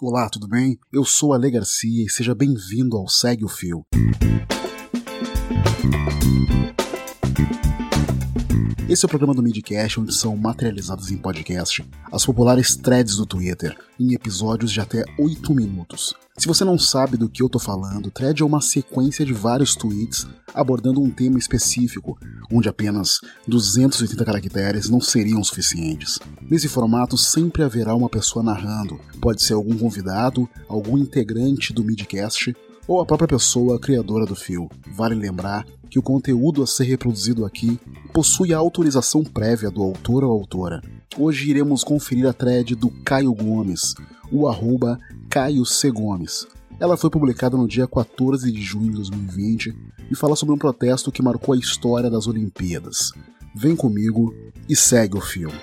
Olá, tudo bem? Eu sou Ale Garcia e seja bem-vindo ao Segue o Fio. Esse é o programa do Midcast onde são materializadas em podcast as populares threads do Twitter, em episódios de até 8 minutos. Se você não sabe do que eu tô falando, thread é uma sequência de vários tweets abordando um tema específico, onde apenas 280 caracteres não seriam suficientes. Nesse formato sempre haverá uma pessoa narrando, pode ser algum convidado, algum integrante do Midcast ou a própria pessoa criadora do fio. Vale lembrar que o conteúdo a ser reproduzido aqui possui a autorização prévia do autor ou autora. Hoje iremos conferir a thread do Caio Gomes, o arroba Caio C. Gomes. Ela foi publicada no dia 14 de junho de 2020 e fala sobre um protesto que marcou a história das Olimpíadas. Vem comigo e segue o filme.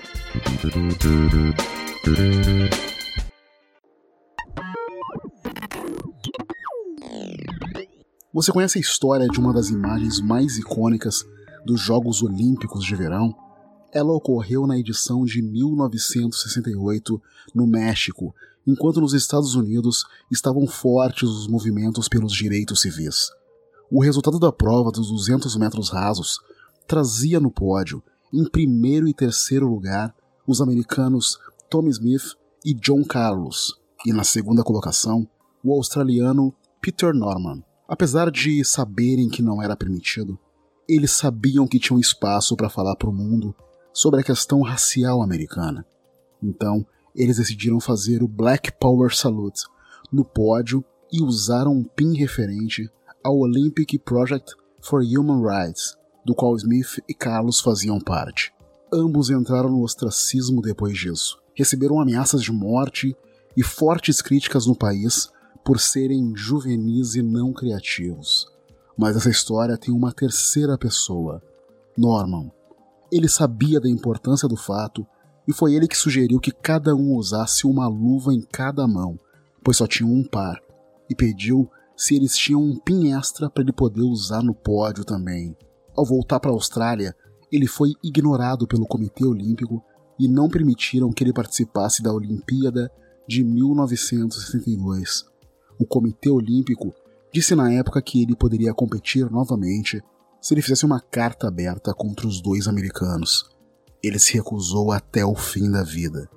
Você conhece a história de uma das imagens mais icônicas dos Jogos Olímpicos de Verão? Ela ocorreu na edição de 1968 no México, enquanto nos Estados Unidos estavam fortes os movimentos pelos direitos civis. O resultado da prova dos 200 metros rasos trazia no pódio, em primeiro e terceiro lugar, os americanos Tommy Smith e John Carlos, e na segunda colocação, o australiano Peter Norman. Apesar de saberem que não era permitido, eles sabiam que tinham espaço para falar para o mundo sobre a questão racial americana. Então, eles decidiram fazer o Black Power Salute no pódio e usaram um pin referente ao Olympic Project for Human Rights, do qual Smith e Carlos faziam parte. Ambos entraram no ostracismo depois disso, receberam ameaças de morte e fortes críticas no país por serem juvenis e não criativos. Mas essa história tem uma terceira pessoa, Norman. Ele sabia da importância do fato e foi ele que sugeriu que cada um usasse uma luva em cada mão, pois só tinham um par, e pediu se eles tinham um pin extra para ele poder usar no pódio também. Ao voltar para a Austrália, ele foi ignorado pelo Comitê Olímpico e não permitiram que ele participasse da Olimpíada de 1962 o Comitê Olímpico disse na época que ele poderia competir novamente se ele fizesse uma carta aberta contra os dois americanos. Ele se recusou até o fim da vida.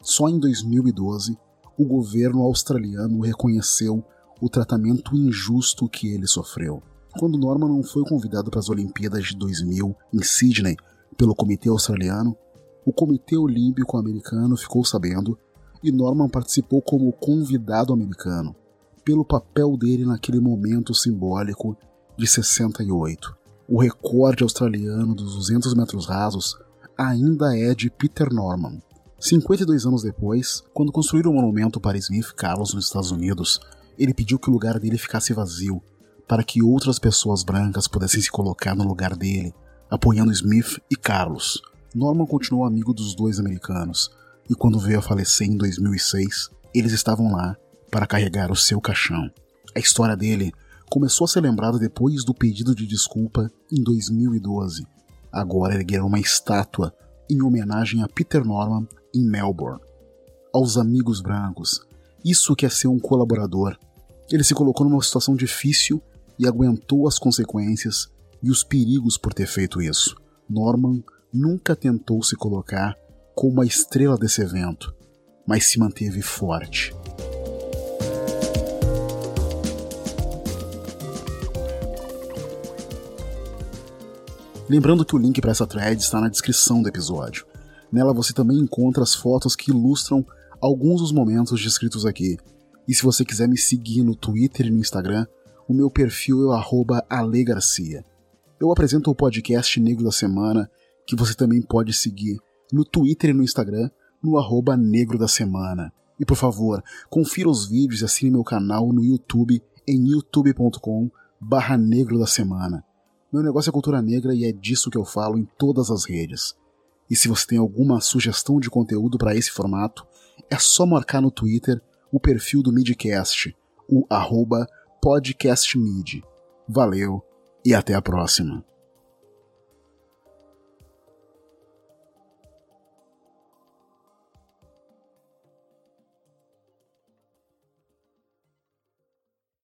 Só em 2012, o governo australiano reconheceu o tratamento injusto que ele sofreu. Quando Norman não foi convidado para as Olimpíadas de 2000 em Sydney pelo Comitê Australiano, o Comitê Olímpico Americano ficou sabendo e Norman participou como convidado americano pelo papel dele naquele momento simbólico de 68. O recorde australiano dos 200 metros rasos ainda é de Peter Norman. 52 anos depois, quando construíram o um monumento para Smith Carlos nos Estados Unidos, ele pediu que o lugar dele ficasse vazio, para que outras pessoas brancas pudessem se colocar no lugar dele, apoiando Smith e Carlos. Norman continuou amigo dos dois americanos, e quando veio a falecer em 2006, eles estavam lá para carregar o seu caixão. A história dele começou a ser lembrada depois do pedido de desculpa em 2012. Agora ergueram uma estátua em homenagem a Peter Norman em Melbourne. Aos amigos brancos, isso que é ser um colaborador. Ele se colocou numa situação difícil e aguentou as consequências e os perigos por ter feito isso. Norman nunca tentou se colocar como a estrela desse evento, mas se manteve forte. Lembrando que o link para essa thread está na descrição do episódio. Nela você também encontra as fotos que ilustram alguns dos momentos descritos aqui. E se você quiser me seguir no Twitter e no Instagram, o meu perfil é alegarcia. Eu apresento o podcast Negro da Semana, que você também pode seguir no Twitter e no Instagram, no arroba Negro da Semana. E por favor, confira os vídeos e assine meu canal no YouTube em youtube.com barra Negro da Semana. Meu negócio é cultura negra e é disso que eu falo em todas as redes. E se você tem alguma sugestão de conteúdo para esse formato, é só marcar no Twitter o perfil do Midcast, o arroba podcastmid. Valeu e até a próxima.